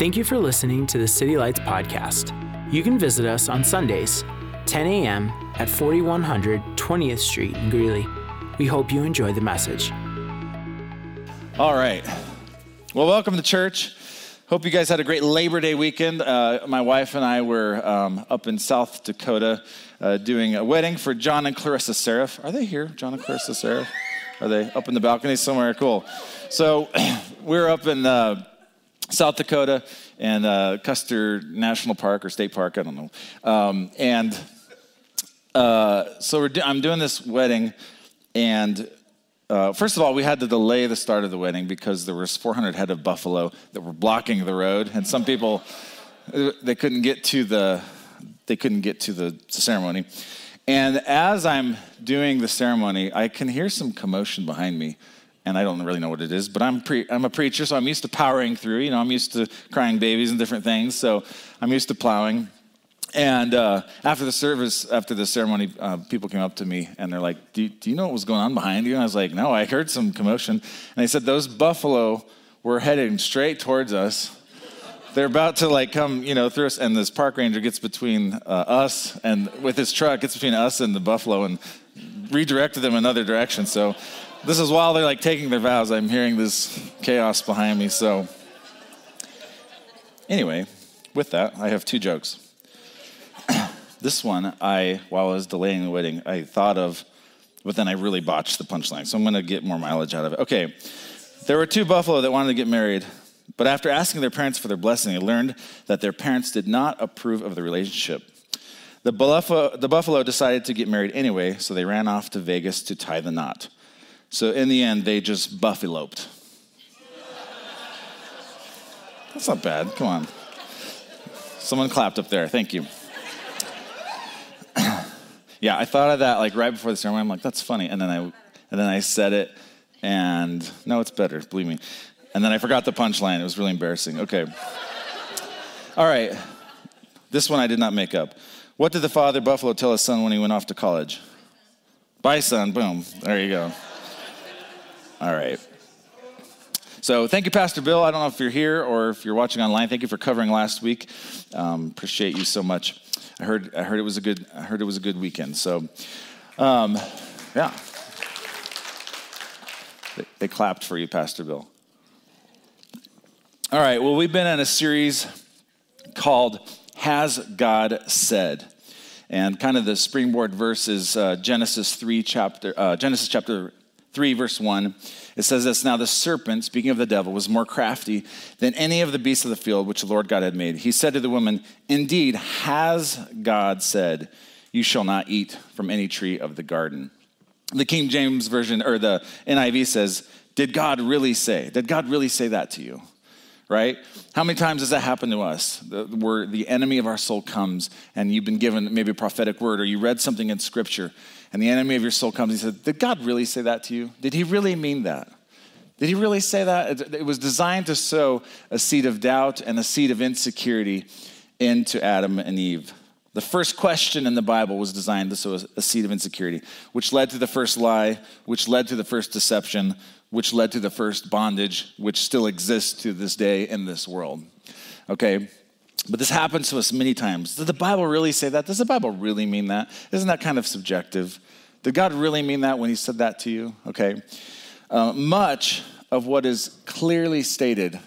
Thank you for listening to the City Lights podcast. You can visit us on Sundays, 10 a.m. at 4100 20th Street in Greeley. We hope you enjoy the message. All right. Well, welcome to church. Hope you guys had a great Labor Day weekend. Uh, my wife and I were um, up in South Dakota uh, doing a wedding for John and Clarissa Seraph. Are they here, John and Clarissa Seraph? Are they up in the balcony somewhere? Cool. So we're up in uh, South Dakota and uh, Custer National Park or State Park, I don't know. Um, and uh, so do- I'm doing this wedding, and uh, first of all, we had to delay the start of the wedding because there was 400 head of buffalo that were blocking the road, and some people uh, they couldn't get to the they couldn't get to the ceremony. And as I'm doing the ceremony, I can hear some commotion behind me, and I don't really know what it is. But I'm pre- I'm a preacher, so I'm used to powering through. You know, I'm used to crying babies and different things, so I'm used to plowing. And uh, after the service, after the ceremony, uh, people came up to me and they're like, do, do you know what was going on behind you? And I was like, No, I heard some commotion. And they said, Those buffalo were heading straight towards us. They're about to like come, you know, through us, and this park ranger gets between uh, us and with his truck gets between us and the buffalo and redirected them another direction. So this is while they're like taking their vows. I'm hearing this chaos behind me. So anyway, with that, I have two jokes. this one, I while I was delaying the wedding, I thought of, but then I really botched the punchline. So I'm going to get more mileage out of it. Okay, there were two buffalo that wanted to get married. But after asking their parents for their blessing, they learned that their parents did not approve of the relationship. The buffalo, the buffalo decided to get married anyway, so they ran off to Vegas to tie the knot. So in the end, they just buffaloped. That's not bad. Come on. Someone clapped up there. Thank you. yeah, I thought of that like right before the ceremony. I'm like, that's funny. And then I, and then I said it, and no, it's better. Believe me. And then I forgot the punchline. It was really embarrassing. Okay. All right. This one I did not make up. What did the father buffalo tell his son when he went off to college? Bye, son. Boom. There you go. All right. So thank you, Pastor Bill. I don't know if you're here or if you're watching online. Thank you for covering last week. Um, appreciate you so much. I heard. I heard it was a good. I heard it was a good weekend. So, um, yeah. They, they clapped for you, Pastor Bill. All right, well, we've been in a series called Has God Said? And kind of the springboard verse is uh, Genesis 3, chapter, uh, Genesis chapter 3, verse 1. It says this Now the serpent, speaking of the devil, was more crafty than any of the beasts of the field which the Lord God had made. He said to the woman, Indeed, has God said, You shall not eat from any tree of the garden? The King James Version, or the NIV says, Did God really say? Did God really say that to you? right? How many times has that happened to us? Where the enemy of our soul comes and you've been given maybe a prophetic word or you read something in scripture and the enemy of your soul comes and said, Did God really say that to you? Did he really mean that? Did he really say that? It was designed to sow a seed of doubt and a seed of insecurity into Adam and Eve. The first question in the Bible was designed to sow a seed of insecurity, which led to the first lie, which led to the first deception, which led to the first bondage, which still exists to this day in this world. Okay? But this happens to us many times. Does the Bible really say that? Does the Bible really mean that? Isn't that kind of subjective? Did God really mean that when He said that to you? Okay. Uh, much of what is clearly stated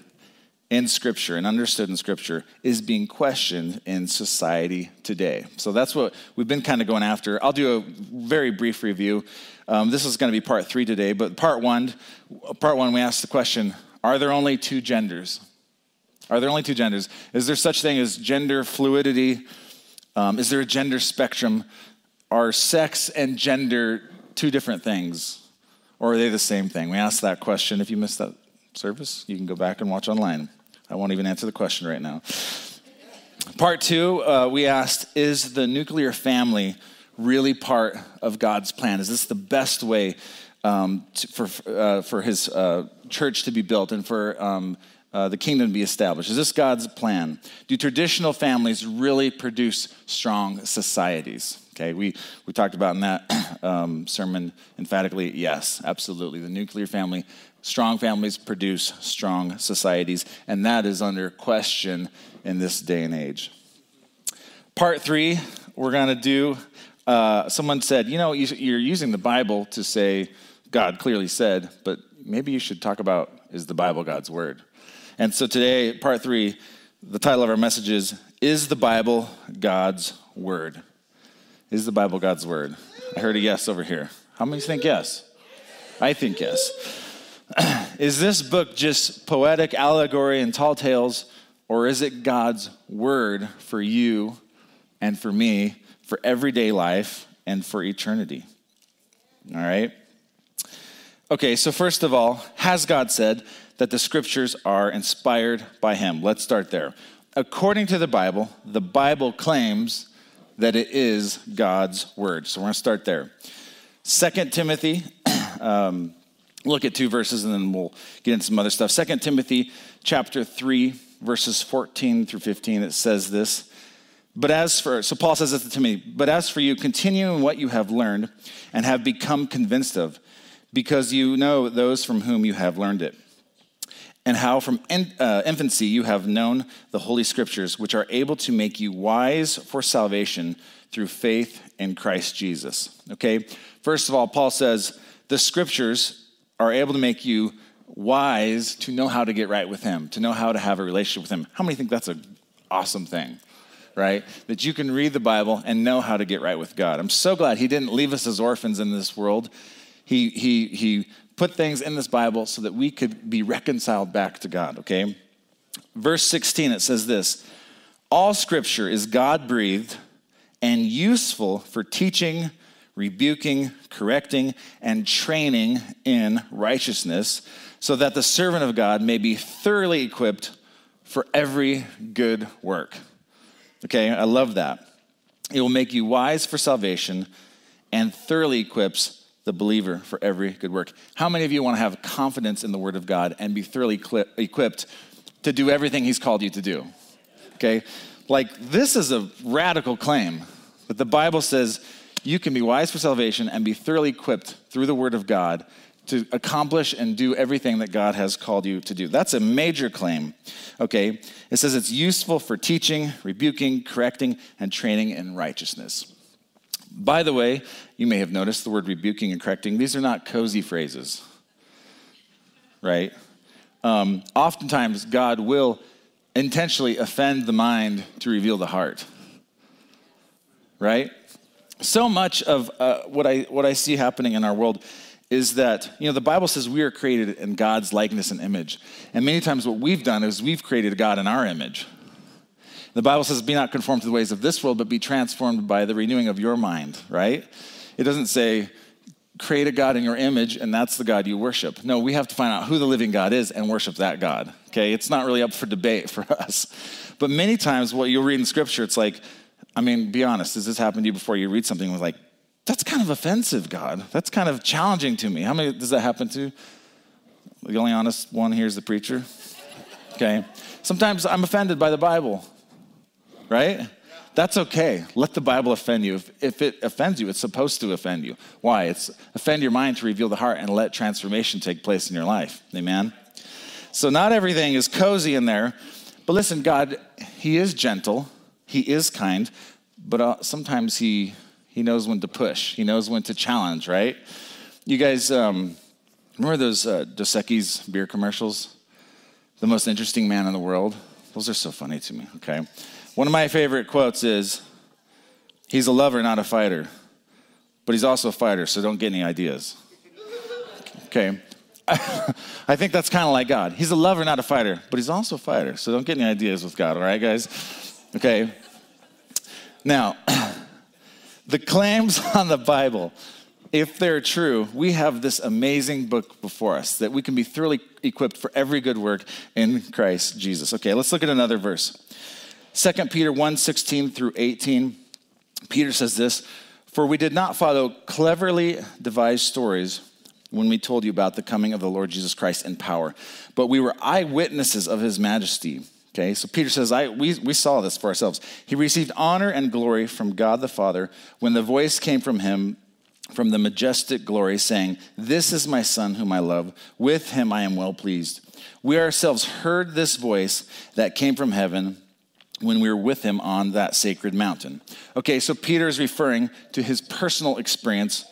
in Scripture and understood in Scripture is being questioned in society today. So that's what we've been kind of going after. I'll do a very brief review. Um, this is going to be part three today, but part one, part one, we asked the question: Are there only two genders? Are there only two genders? Is there such thing as gender fluidity? Um, is there a gender spectrum? Are sex and gender two different things, or are they the same thing? We asked that question. If you missed that service, you can go back and watch online. I won't even answer the question right now. Part two, uh, we asked Is the nuclear family really part of God's plan? Is this the best way um, to, for, uh, for his uh, church to be built and for um, uh, the kingdom to be established? Is this God's plan? Do traditional families really produce strong societies? Okay, we, we talked about in that um, sermon emphatically yes, absolutely. The nuclear family Strong families produce strong societies, and that is under question in this day and age. Part three, we're going to do. Uh, someone said, you know, you're using the Bible to say God clearly said, but maybe you should talk about is the Bible God's word? And so today, part three, the title of our message is Is the Bible God's Word? Is the Bible God's Word? I heard a yes over here. How many think yes? I think yes. is this book just poetic allegory and tall tales, or is it God's Word for you and for me, for everyday life and for eternity? All right? Okay, so first of all, has God said, that the scriptures are inspired by him. Let's start there. According to the Bible, the Bible claims that it is God's word. So we're going to start there. Second Timothy, um, look at two verses and then we'll get into some other stuff. Second Timothy chapter 3, verses 14 through 15, it says this. But as for, so Paul says this to Timothy, but as for you, continue in what you have learned and have become convinced of, because you know those from whom you have learned it and how from in, uh, infancy you have known the Holy Scriptures, which are able to make you wise for salvation through faith in Christ Jesus. Okay? First of all, Paul says the Scriptures are able to make you wise to know how to get right with Him, to know how to have a relationship with Him. How many think that's an awesome thing? Right? That you can read the Bible and know how to get right with God. I'm so glad He didn't leave us as orphans in this world. He, he, he put things in this Bible so that we could be reconciled back to God, okay? Verse 16, it says this All scripture is God breathed and useful for teaching, rebuking, correcting, and training in righteousness, so that the servant of God may be thoroughly equipped for every good work. Okay, I love that. It will make you wise for salvation and thoroughly equips the believer for every good work. How many of you want to have confidence in the Word of God and be thoroughly equipped to do everything He's called you to do? Okay? Like, this is a radical claim that the Bible says you can be wise for salvation and be thoroughly equipped through the Word of God to accomplish and do everything that God has called you to do. That's a major claim. Okay? It says it's useful for teaching, rebuking, correcting, and training in righteousness. By the way, you may have noticed the word rebuking and correcting. These are not cozy phrases, right? Um, oftentimes, God will intentionally offend the mind to reveal the heart, right? So much of uh, what, I, what I see happening in our world is that, you know, the Bible says we are created in God's likeness and image. And many times what we've done is we've created God in our image. The Bible says, Be not conformed to the ways of this world, but be transformed by the renewing of your mind, right? It doesn't say, create a God in your image and that's the God you worship. No, we have to find out who the living God is and worship that God. Okay, it's not really up for debate for us. But many times, what you'll read in scripture, it's like, I mean, be honest, does this happen to you before you read something? Was like, that's kind of offensive, God. That's kind of challenging to me. How many does that happen to? The only honest one here is the preacher. Okay. Sometimes I'm offended by the Bible right? That's okay. Let the Bible offend you. If, if, it offends you, it's supposed to offend you. Why? It's offend your mind to reveal the heart and let transformation take place in your life. Amen? So, not everything is cozy in there. But listen, God, He is gentle, He is kind, but uh, sometimes He, he knows when to push, He knows when to challenge, right? You guys um, remember those uh, Dos Equis beer commercials? The most interesting man in the world? Those are so funny to me, okay? One of my favorite quotes is He's a lover, not a fighter, but he's also a fighter, so don't get any ideas. Okay. I think that's kind of like God. He's a lover, not a fighter, but he's also a fighter, so don't get any ideas with God, all right, guys? Okay. Now, the claims on the Bible, if they're true, we have this amazing book before us that we can be thoroughly equipped for every good work in Christ Jesus. Okay, let's look at another verse. 2 Peter 1 16 through 18, Peter says this For we did not follow cleverly devised stories when we told you about the coming of the Lord Jesus Christ in power, but we were eyewitnesses of his majesty. Okay, so Peter says, I, we, we saw this for ourselves. He received honor and glory from God the Father when the voice came from him from the majestic glory, saying, This is my Son whom I love. With him I am well pleased. We ourselves heard this voice that came from heaven when we were with him on that sacred mountain. Okay, so Peter is referring to his personal experience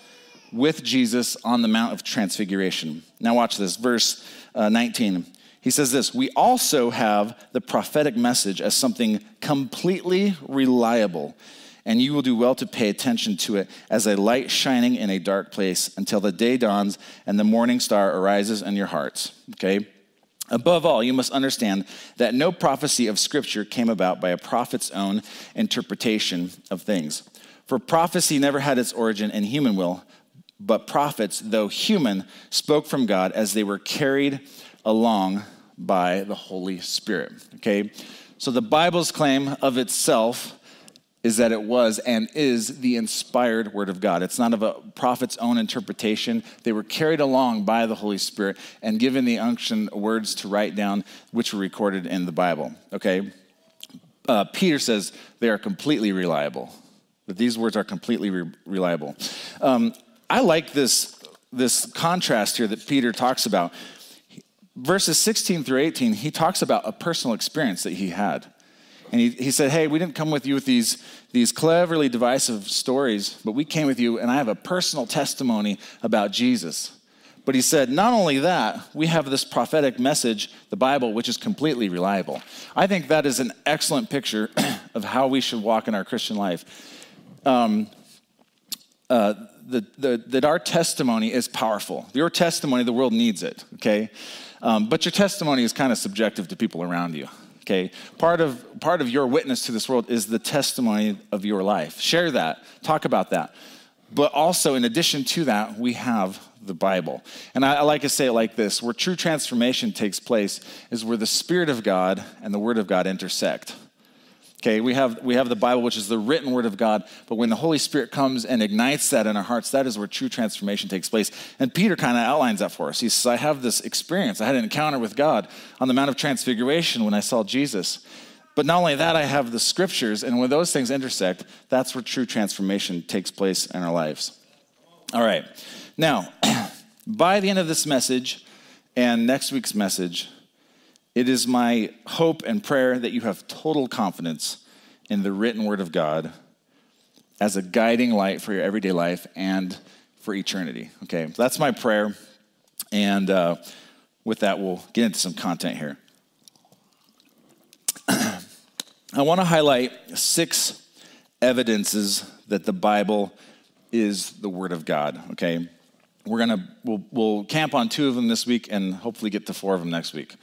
with Jesus on the Mount of Transfiguration. Now, watch this, verse uh, 19. He says this We also have the prophetic message as something completely reliable, and you will do well to pay attention to it as a light shining in a dark place until the day dawns and the morning star arises in your hearts. Okay? Above all, you must understand that no prophecy of Scripture came about by a prophet's own interpretation of things. For prophecy never had its origin in human will, but prophets, though human, spoke from God as they were carried along by the Holy Spirit. Okay? So the Bible's claim of itself is that it was and is the inspired word of God. It's not of a prophet's own interpretation. They were carried along by the Holy Spirit and given the unction words to write down, which were recorded in the Bible. Okay? Uh, Peter says they are completely reliable, that these words are completely re- reliable. Um, I like this, this contrast here that Peter talks about. Verses 16 through 18, he talks about a personal experience that he had. And he, he said, Hey, we didn't come with you with these, these cleverly divisive stories, but we came with you, and I have a personal testimony about Jesus. But he said, Not only that, we have this prophetic message, the Bible, which is completely reliable. I think that is an excellent picture of how we should walk in our Christian life. Um, uh, the, the, that our testimony is powerful. Your testimony, the world needs it, okay? Um, but your testimony is kind of subjective to people around you okay part of part of your witness to this world is the testimony of your life. Share that talk about that. But also in addition to that we have the bible. And I, I, like to say it like this where true transformation takes place is where the spirit of god and the word of god intersect Okay, we have, we have the Bible, which is the written word of God, but when the Holy Spirit comes and ignites that in our hearts, that is where true transformation takes place. And Peter kind of outlines that for us. He says, I have this experience. I had an encounter with God on the Mount of Transfiguration when I saw Jesus. But not only that, I have the scriptures, and when those things intersect, that's where true transformation takes place in our lives. All right. Now, by the end of this message and next week's message, it is my hope and prayer that you have total confidence in the written word of God as a guiding light for your everyday life and for eternity. Okay, that's my prayer. And uh, with that, we'll get into some content here. I want to highlight six evidences that the Bible is the Word of God. Okay, we're gonna we'll, we'll camp on two of them this week and hopefully get to four of them next week.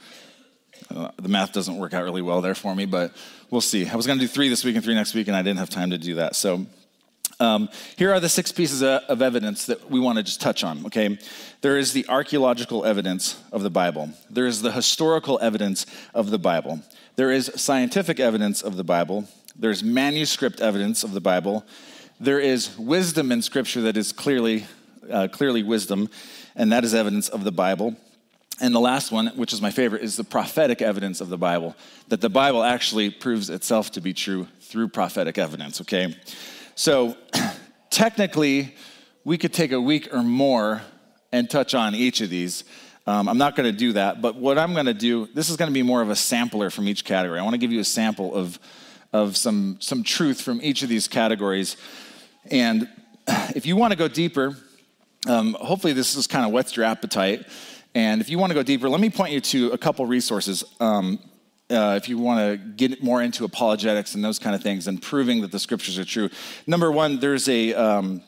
The math doesn't work out really well there for me, but we'll see. I was going to do three this week and three next week, and I didn't have time to do that. So um, here are the six pieces of evidence that we want to just touch on, okay? There is the archaeological evidence of the Bible, there is the historical evidence of the Bible, there is scientific evidence of the Bible, there's manuscript evidence of the Bible, there is wisdom in Scripture that is clearly, uh, clearly wisdom, and that is evidence of the Bible. And the last one, which is my favorite, is the prophetic evidence of the Bible, that the Bible actually proves itself to be true through prophetic evidence, okay? So technically, we could take a week or more and touch on each of these. Um, I'm not going to do that, but what I'm going to do, this is going to be more of a sampler from each category. I want to give you a sample of, of some, some truth from each of these categories. And if you want to go deeper, um, hopefully this is kind of whets your appetite. And if you want to go deeper, let me point you to a couple resources. Um, uh, if you want to get more into apologetics and those kind of things and proving that the scriptures are true. Number one, there's a, um,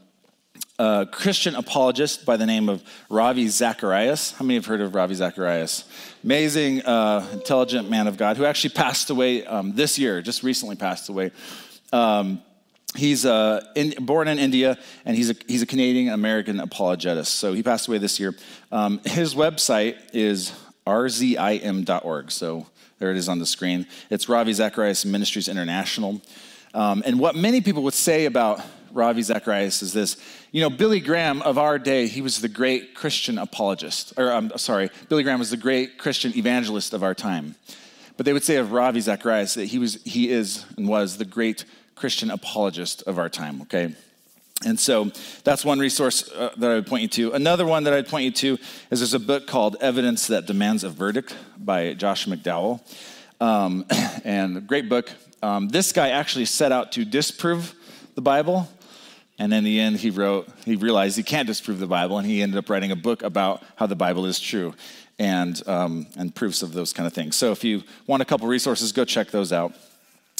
a Christian apologist by the name of Ravi Zacharias. How many have heard of Ravi Zacharias? Amazing, uh, intelligent man of God who actually passed away um, this year, just recently passed away. Um, He's uh, in, born in India, and he's a, he's a Canadian American apologetist. So he passed away this year. Um, his website is rzim.org. So there it is on the screen. It's Ravi Zacharias Ministries International. Um, and what many people would say about Ravi Zacharias is this you know, Billy Graham of our day, he was the great Christian apologist. Or, I'm sorry, Billy Graham was the great Christian evangelist of our time. But they would say of Ravi Zacharias that he, was, he is and was the great Christian apologist of our time, okay? And so that's one resource uh, that I would point you to. Another one that I'd point you to is there's a book called Evidence That Demands a Verdict by Josh McDowell. Um, and a great book. Um, this guy actually set out to disprove the Bible. And in the end, he wrote, he realized he can't disprove the Bible, and he ended up writing a book about how the Bible is true and, um, and proofs of those kind of things. So if you want a couple resources, go check those out.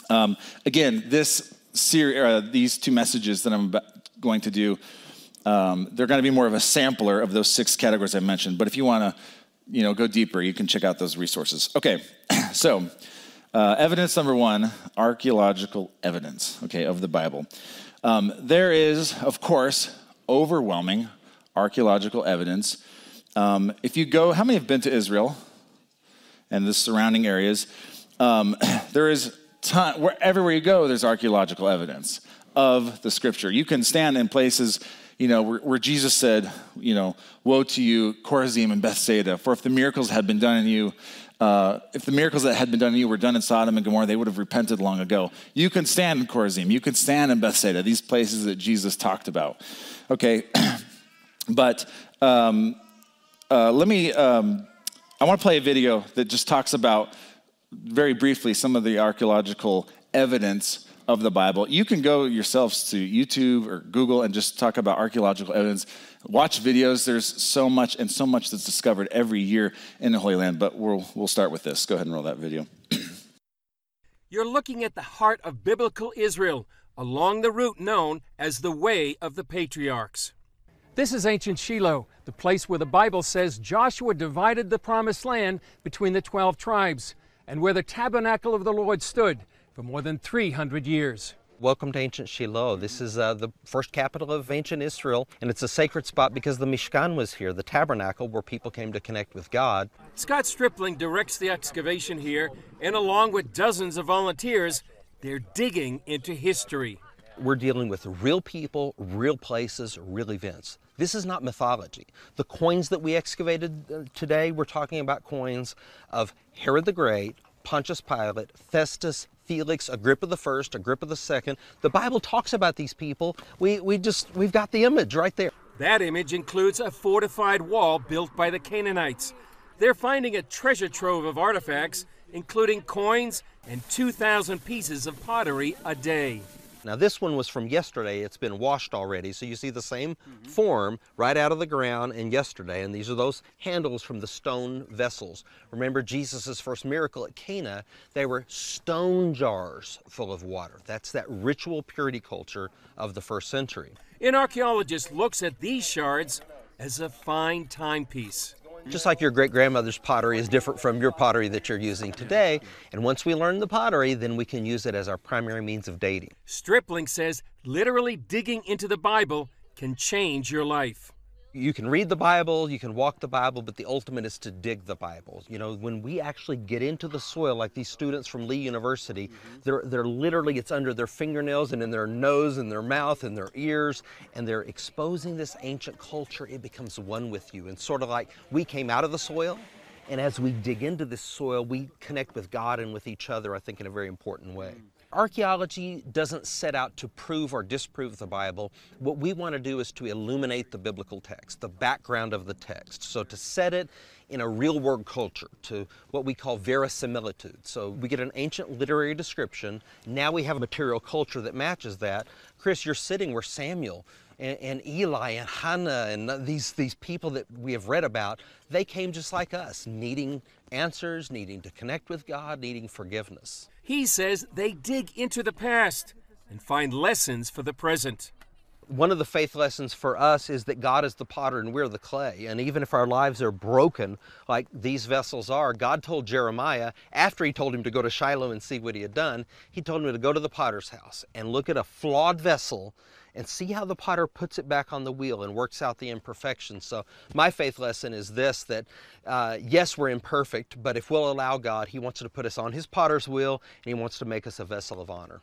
Um, again, this uh, these two messages that I'm going to do, um, they're going to be more of a sampler of those six categories I mentioned. But if you want to, you know, go deeper, you can check out those resources. Okay, so uh, evidence number one: archaeological evidence. Okay, of the Bible. Um, there is, of course, overwhelming archaeological evidence. Um, if you go, how many have been to Israel and the surrounding areas? Um, there is ton, where, everywhere you go, there's archaeological evidence of the scripture. You can stand in places, you know, where, where Jesus said, you know, woe to you, Chorazin and Bethsaida, for if the miracles had been done in you, uh, if the miracles that had been done in you were done in Sodom and Gomorrah, they would have repented long ago. You can stand in Chorazin, you can stand in Bethsaida, these places that Jesus talked about. Okay, but um, uh, let me, um, I want to play a video that just talks about very briefly some of the archaeological evidence of the Bible. You can go yourselves to YouTube or Google and just talk about archaeological evidence. Watch videos. There's so much and so much that's discovered every year in the Holy Land. But we'll, we'll start with this. Go ahead and roll that video. You're looking at the heart of biblical Israel along the route known as the Way of the Patriarchs. This is ancient Shiloh, the place where the Bible says Joshua divided the promised land between the 12 tribes and where the tabernacle of the Lord stood for more than 300 years. Welcome to ancient Shiloh. This is uh, the first capital of ancient Israel, and it's a sacred spot because the Mishkan was here, the tabernacle where people came to connect with God. Scott Stripling directs the excavation here, and along with dozens of volunteers, they're digging into history. We're dealing with real people, real places, real events. This is not mythology. The coins that we excavated uh, today, we're talking about coins of Herod the Great, Pontius Pilate, Festus, Felix, Agrippa the first, Agrippa the second. The Bible talks about these people. We, we just, we've got the image right there. That image includes a fortified wall built by the Canaanites. They're finding a treasure trove of artifacts, including coins and 2,000 pieces of pottery a day. Now this one was from yesterday, it's been washed already, so you see the same mm-hmm. form right out of the ground and yesterday, and these are those handles from the stone vessels. Remember Jesus' first miracle at Cana, they were stone jars full of water. That's that ritual purity culture of the first century. An archaeologist looks at these shards as a fine timepiece. Just like your great grandmother's pottery is different from your pottery that you're using today. And once we learn the pottery, then we can use it as our primary means of dating. Stripling says literally digging into the Bible can change your life you can read the Bible, you can walk the Bible, but the ultimate is to dig the Bible. You know, when we actually get into the soil, like these students from Lee University, mm-hmm. they're, they're literally, it's under their fingernails and in their nose and their mouth and their ears, and they're exposing this ancient culture. It becomes one with you. And sort of like we came out of the soil, and as we dig into this soil, we connect with God and with each other, I think, in a very important way. Mm-hmm. Archaeology doesn't set out to prove or disprove the Bible. What we want to do is to illuminate the biblical text, the background of the text. So to set it in a real world culture, to what we call verisimilitude. So we get an ancient literary description. Now we have a material culture that matches that. Chris, you're sitting where Samuel and, and, Eli and Hannah and these, these people that we have read about, they came just like us, needing answers, needing to connect with God, needing forgiveness. He says they dig into the past and find lessons for the present. One of the faith lessons for us is that God is the potter and we're the clay. And even if our lives are broken, like these vessels are, God told Jeremiah, after he told him to go to Shiloh and see what he had done, he told him to go to the potter's house and look at a flawed vessel and see how the potter puts it back on the wheel and works out the imperfections. So, my faith lesson is this that uh, yes, we're imperfect, but if we'll allow God, He wants to put us on His potter's wheel and He wants to make us a vessel of honor.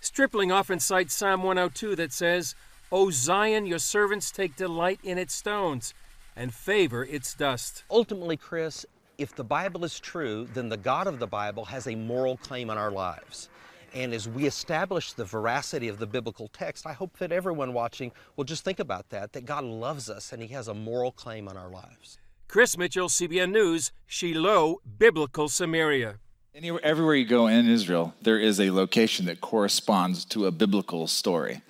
Stripling often cites Psalm 102 that says, O Zion, your servants take delight in its stones and favor its dust. Ultimately, Chris, if the Bible is true, then the God of the Bible has a moral claim on our lives. And as we establish the veracity of the biblical text, I hope that everyone watching will just think about that, that God loves us and He has a moral claim on our lives. Chris Mitchell, CBN News, Shiloh, Biblical Samaria. Anywhere, everywhere you go in Israel, there is a location that corresponds to a biblical story.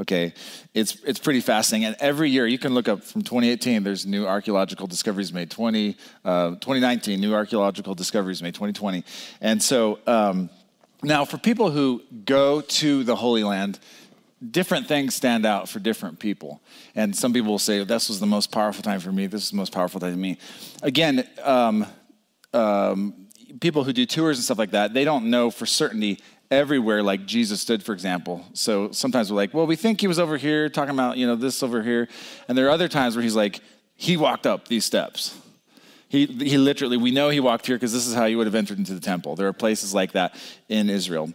Okay, it's it's pretty fascinating. And every year, you can look up from 2018. There's new archaeological discoveries made. 20 uh, 2019, new archaeological discoveries made. 2020, and so um, now for people who go to the Holy Land, different things stand out for different people. And some people will say, this was the most powerful time for me, this is the most powerful time for me. Again, um, um, people who do tours and stuff like that, they don't know for certainty everywhere like Jesus stood, for example. So sometimes we're like, well, we think he was over here talking about, you know, this over here. And there are other times where he's like, he walked up these steps. He, he literally, we know he walked here because this is how he would have entered into the temple. There are places like that in Israel.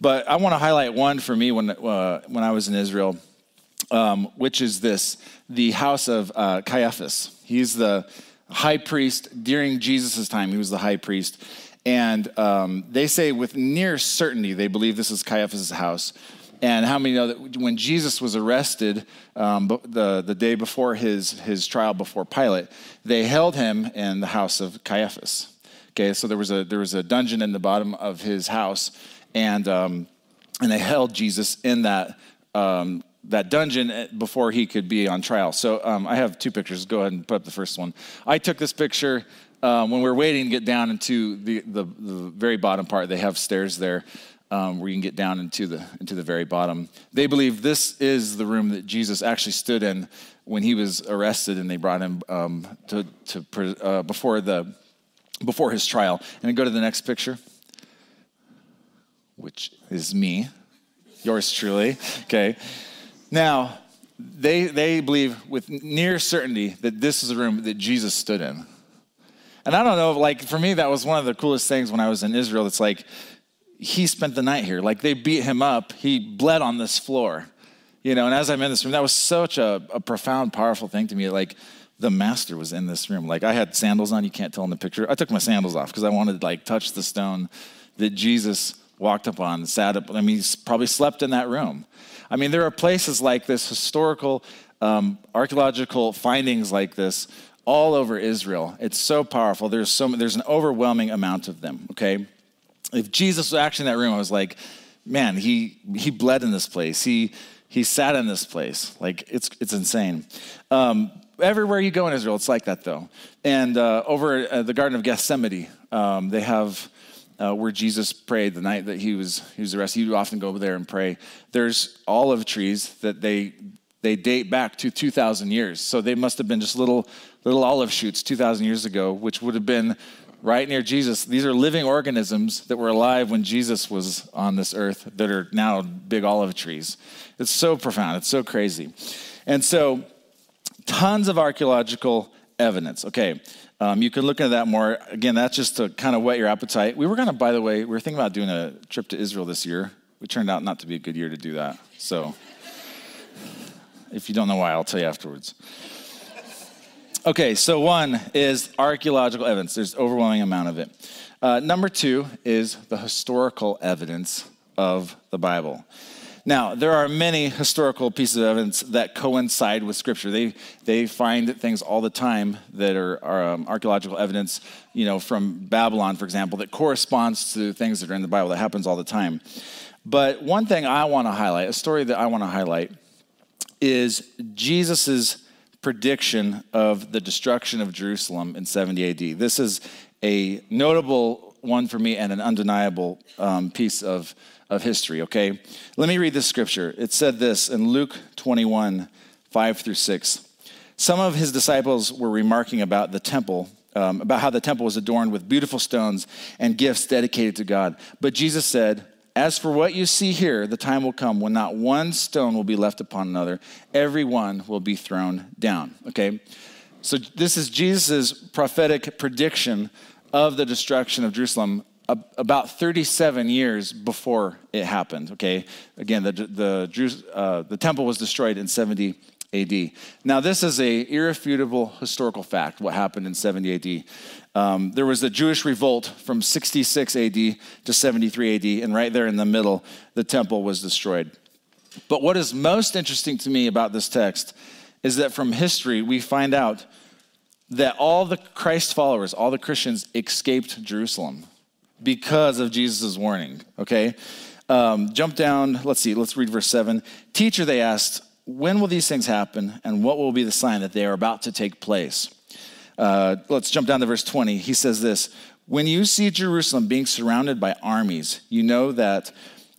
But I want to highlight one for me when, uh, when I was in Israel, um, which is this the house of uh, Caiaphas. He's the high priest during Jesus' time, he was the high priest. And um, they say with near certainty they believe this is Caiaphas' house. And how many know that when Jesus was arrested um, the, the day before his, his trial before Pilate, they held him in the house of Caiaphas. Okay, so there was a, there was a dungeon in the bottom of his house, and, um, and they held Jesus in that, um, that dungeon eh, before he could be on trial. So um, I have two pictures. Go ahead and put up the first one. I took this picture um, when we are waiting to get down into the, the, the, very bottom part, they have stairs there um, where you can get down into the, into the very bottom. They believe this is the room that Jesus actually stood in when he was arrested and they brought him um, to, to uh, before, the, before his trial. And go to the next picture, which is me, yours truly. Okay. Now, they, they believe with near certainty that this is the room that Jesus stood in. And I don't know, like for me, that was one of the coolest things when I was in Israel. It's like he spent the night here. Like they beat him up, he bled on this floor. You know, and as I'm in this room, that was such a, a profound, powerful thing to me. Like the master was in this room. Like I had sandals on, you can't tell in the picture. I took my sandals off because I wanted to like touch the stone that Jesus walked upon, sat up. I mean, he's probably slept in that room. I mean, there are places like this, historical, um, archaeological findings like this all over Israel. It's so powerful. There's so there's an overwhelming amount of them. Okay, if Jesus was actually in that room, I was like, man, he he bled in this place. He he sat in this place. Like it's it's insane. Um, everywhere you go in Israel, it's like that though. And uh, over at the Garden of Gethsemane, um, they have. Uh, where Jesus prayed the night that he was he was arrested, would often go over there and pray. There's olive trees that they they date back to 2,000 years. So they must have been just little, little olive shoots 2,000 years ago, which would have been right near Jesus. These are living organisms that were alive when Jesus was on this earth that are now big olive trees. It's so profound. It's so crazy. And so, tons of archaeological evidence. Okay, um, you can look into that more. Again, that's just to kind of whet your appetite. We were going to, by the way, we were thinking about doing a trip to Israel this year. It turned out not to be a good year to do that. So, if you don't know why, I'll tell you afterwards. Okay, so one is archaeological evidence. There's overwhelming amount of it. Uh, number two is the historical evidence of the Bible. Now, there are many historical pieces of evidence that coincide with Scripture. They, they find things all the time that are, are um, archaeological evidence, you know, from Babylon, for example, that corresponds to things that are in the Bible. That happens all the time. But one thing I want to highlight, a story that I want to highlight, is Jesus' prediction of the destruction of Jerusalem in 70 AD. This is a notable one for me and an undeniable um, piece of, of history, okay? Let me read this scripture. It said this in Luke 21 5 through 6. Some of his disciples were remarking about the temple. Um, about how the temple was adorned with beautiful stones and gifts dedicated to God. But Jesus said, as for what you see here, the time will come when not one stone will be left upon another, every one will be thrown down. Okay? So, this is Jesus' prophetic prediction of the destruction of Jerusalem about 37 years before it happened. Okay? Again, the, the, uh, the temple was destroyed in 70 AD. Now, this is a irrefutable historical fact, what happened in 70 AD. Um, there was a Jewish revolt from 66 AD to 73 AD, and right there in the middle, the temple was destroyed. But what is most interesting to me about this text is that from history, we find out that all the Christ followers, all the Christians, escaped Jerusalem because of Jesus' warning, okay? Um, jump down, let's see, let's read verse 7. Teacher, they asked, when will these things happen, and what will be the sign that they are about to take place? Uh, let's jump down to verse 20. He says this When you see Jerusalem being surrounded by armies, you know that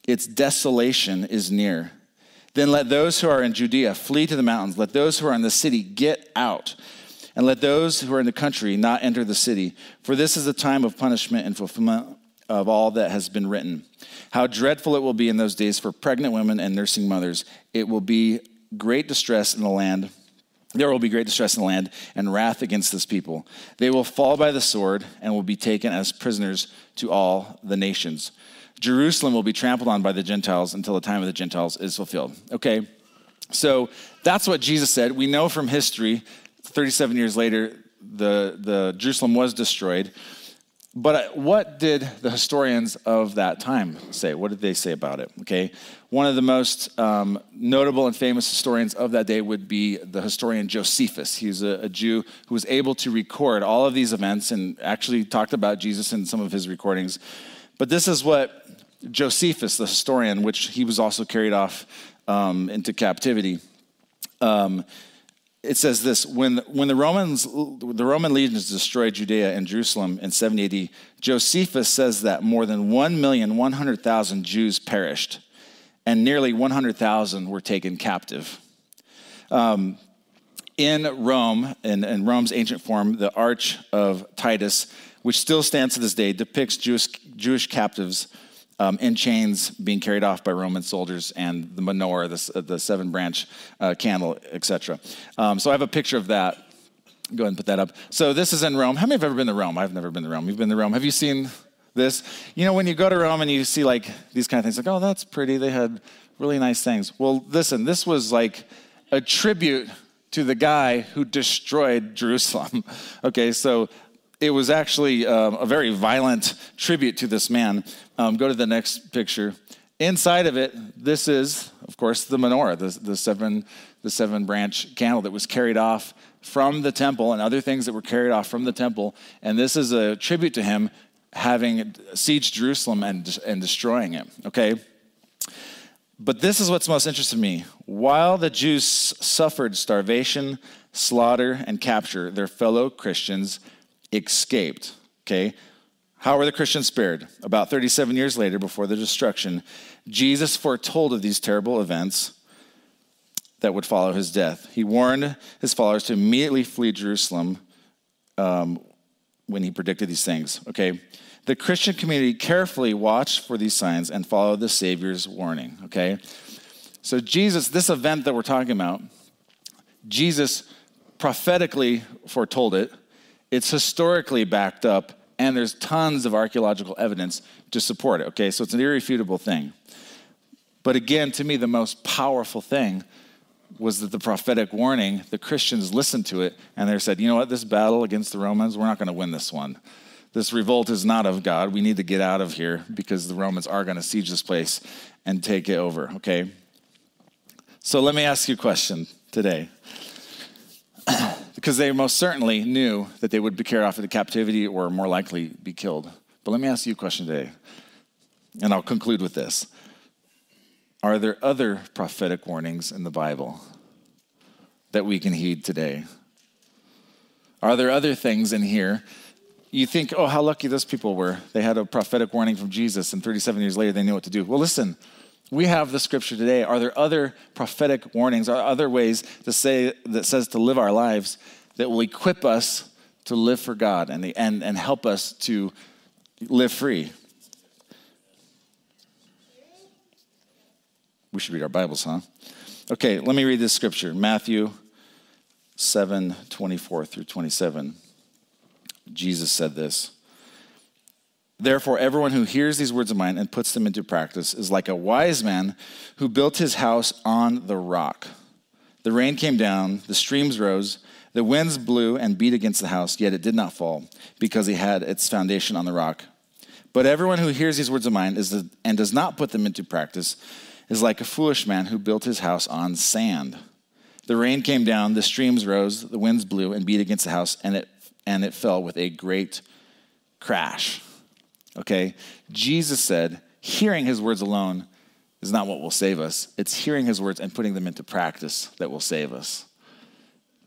its desolation is near. Then let those who are in Judea flee to the mountains. Let those who are in the city get out. And let those who are in the country not enter the city. For this is the time of punishment and fulfillment of all that has been written. How dreadful it will be in those days for pregnant women and nursing mothers. It will be great distress in the land. There will be great distress in the land and wrath against this people. They will fall by the sword and will be taken as prisoners to all the nations. Jerusalem will be trampled on by the Gentiles until the time of the Gentiles is fulfilled. Okay, so that's what Jesus said. We know from history, 37 years later, the, the Jerusalem was destroyed. But uh, what did the historians of that time say? What did they say about it? Okay, one of the most um, notable and famous historians of that day would be the historian Josephus. He's a, a, Jew who was able to record all of these events and actually talked about Jesus in some of his recordings. But this is what Josephus, the historian, which he was also carried off um, into captivity. Um, it says this when, when the Romans, the Roman legions destroyed Judea and Jerusalem in 70 AD, Josephus says that more than 1,100,000 Jews perished and nearly 100,000 were taken captive. Um, in Rome, in, in, Rome's ancient forum, the Arch of Titus, which still stands to this day, depicts Jewish, Jewish captives um, in chains being carried off by Roman soldiers and the menorah, the, the seven branch uh, candle, etc. Um, so I have a picture of that. Go ahead and put that up. So this is in Rome. How many have ever been to Rome? I've never been to Rome. You've been to Rome. Have you seen this? You know, when you go to Rome and you see like these kind of things, like, oh, that's pretty. They had really nice things. Well, listen, this was like a tribute to the guy who destroyed Jerusalem. okay, so it was actually um, a very violent tribute to this man. Um, go to the next picture. Inside of it, this is, of course, the menorah, the, the, seven, the seven branch candle that was carried off from the temple and other things that were carried off from the temple. And this is a tribute to him having sieged Jerusalem and, and destroying it, okay? But this is what's most interesting to me. While the Jews suffered starvation, slaughter, and capture, their fellow Christians escaped. Okay? How were the Christians spared? About 37 years later, before the destruction, Jesus foretold of these terrible events that would follow his death. He warned his followers to immediately flee Jerusalem um, when he predicted these things. Okay? The Christian community carefully watched for these signs and followed the Savior's warning. Okay? So, Jesus, this event that we're talking about, Jesus prophetically foretold it it's historically backed up, and there's tons of archaeological evidence to support it. Okay, so it's an irrefutable thing. But again, to me, the most powerful thing was that the prophetic warning, the Christians listened to it and they said, you know what, this battle against the Romans, we're not going to win this one. This revolt is not of God. We need to get out of here because the Romans are going to siege this place and take it over, okay? So let me ask you a question today because they most certainly knew that they would be carried off into captivity or more likely be killed. But let me ask you a question today, and I'll conclude with this. Are there other prophetic warnings in the Bible that we can heed today? Are there other things in here? You think, oh, how lucky those people were. They had a prophetic warning from Jesus, and 37 years later, they knew what to do. Well, listen, we have the scripture today. Are there other prophetic warnings? Are other ways to say that says to live our lives that will equip us to live for God and, the, and, and help us to live free? We should read our Bibles, huh? Okay, let me read this scripture. Matthew 7 24 through 27. Jesus said this. Therefore, everyone who hears these words of mine and puts them into practice is like a wise man who built his house on the rock. The rain came down, the streams rose, the winds blew and beat against the house, yet it did not fall, because he had its foundation on the rock. But everyone who hears these words of mine the, and does not put them into practice is like a foolish man who built his house on sand. The rain came down, the streams rose, the winds blew and beat against the house, and it, and it fell with a great crash. Okay? Jesus said, hearing his words alone is not what will save us. It's hearing his words and putting them into practice that will save us.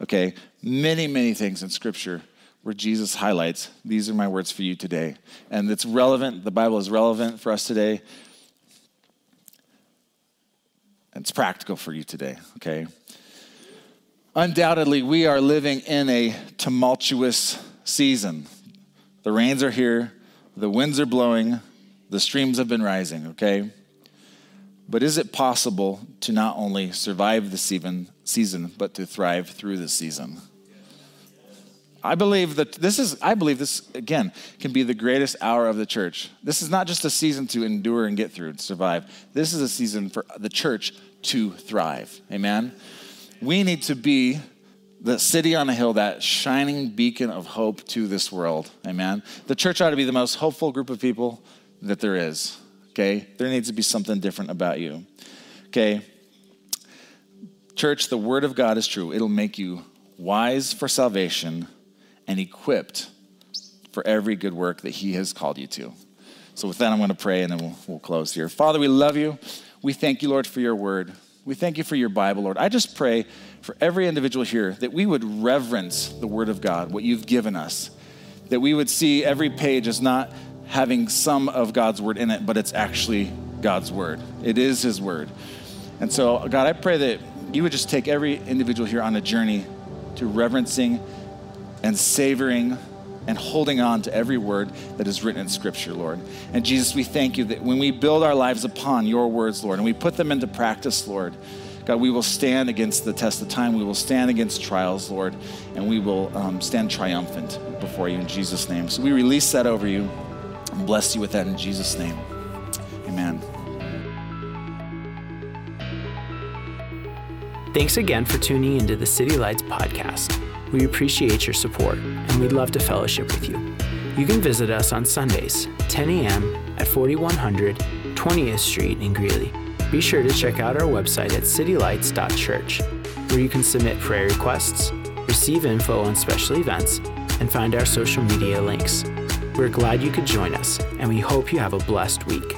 Okay? Many, many things in Scripture where Jesus highlights, these are my words for you today. And it's relevant, the Bible is relevant for us today. It's practical for you today, okay? Undoubtedly, we are living in a tumultuous season. The rains are here, the winds are blowing, the streams have been rising, okay? But is it possible to not only survive the season, season but to thrive through the season? I believe that this is, I believe this, again, can be the greatest hour of the church. This is not just a season to endure and get through, and survive. This is a season for the church to thrive. Amen? We need to be the city on a hill, that shining beacon of hope to this world. Amen? The church ought to be the most hopeful group of people that there is. Okay? There needs to be something different about you. Okay? Church, the word of God is true. It'll make you wise for salvation and equipped for every good work that He has called you to. So, with that, I'm going to pray and then we'll, we'll close here. Father, we love you. We thank you, Lord, for your word. We thank you for your Bible, Lord. I just pray for every individual here that we would reverence the word of God, what you've given us, that we would see every page as not having some of God's word in it, but it's actually God's word. It is His word. And so, God, I pray that you would just take every individual here on a journey to reverencing and savoring and holding on to every word that is written in Scripture, Lord. And Jesus, we thank you that when we build our lives upon your words, Lord, and we put them into practice, Lord, God, we will stand against the test of time. We will stand against trials, Lord, and we will um, stand triumphant before you in Jesus' name. So we release that over you and bless you with that in Jesus' name. Amen. Thanks again for tuning into the City Lights podcast. We appreciate your support and we'd love to fellowship with you. You can visit us on Sundays, 10 a.m. at 4100 20th Street in Greeley. Be sure to check out our website at citylights.church, where you can submit prayer requests, receive info on special events, and find our social media links. We're glad you could join us, and we hope you have a blessed week.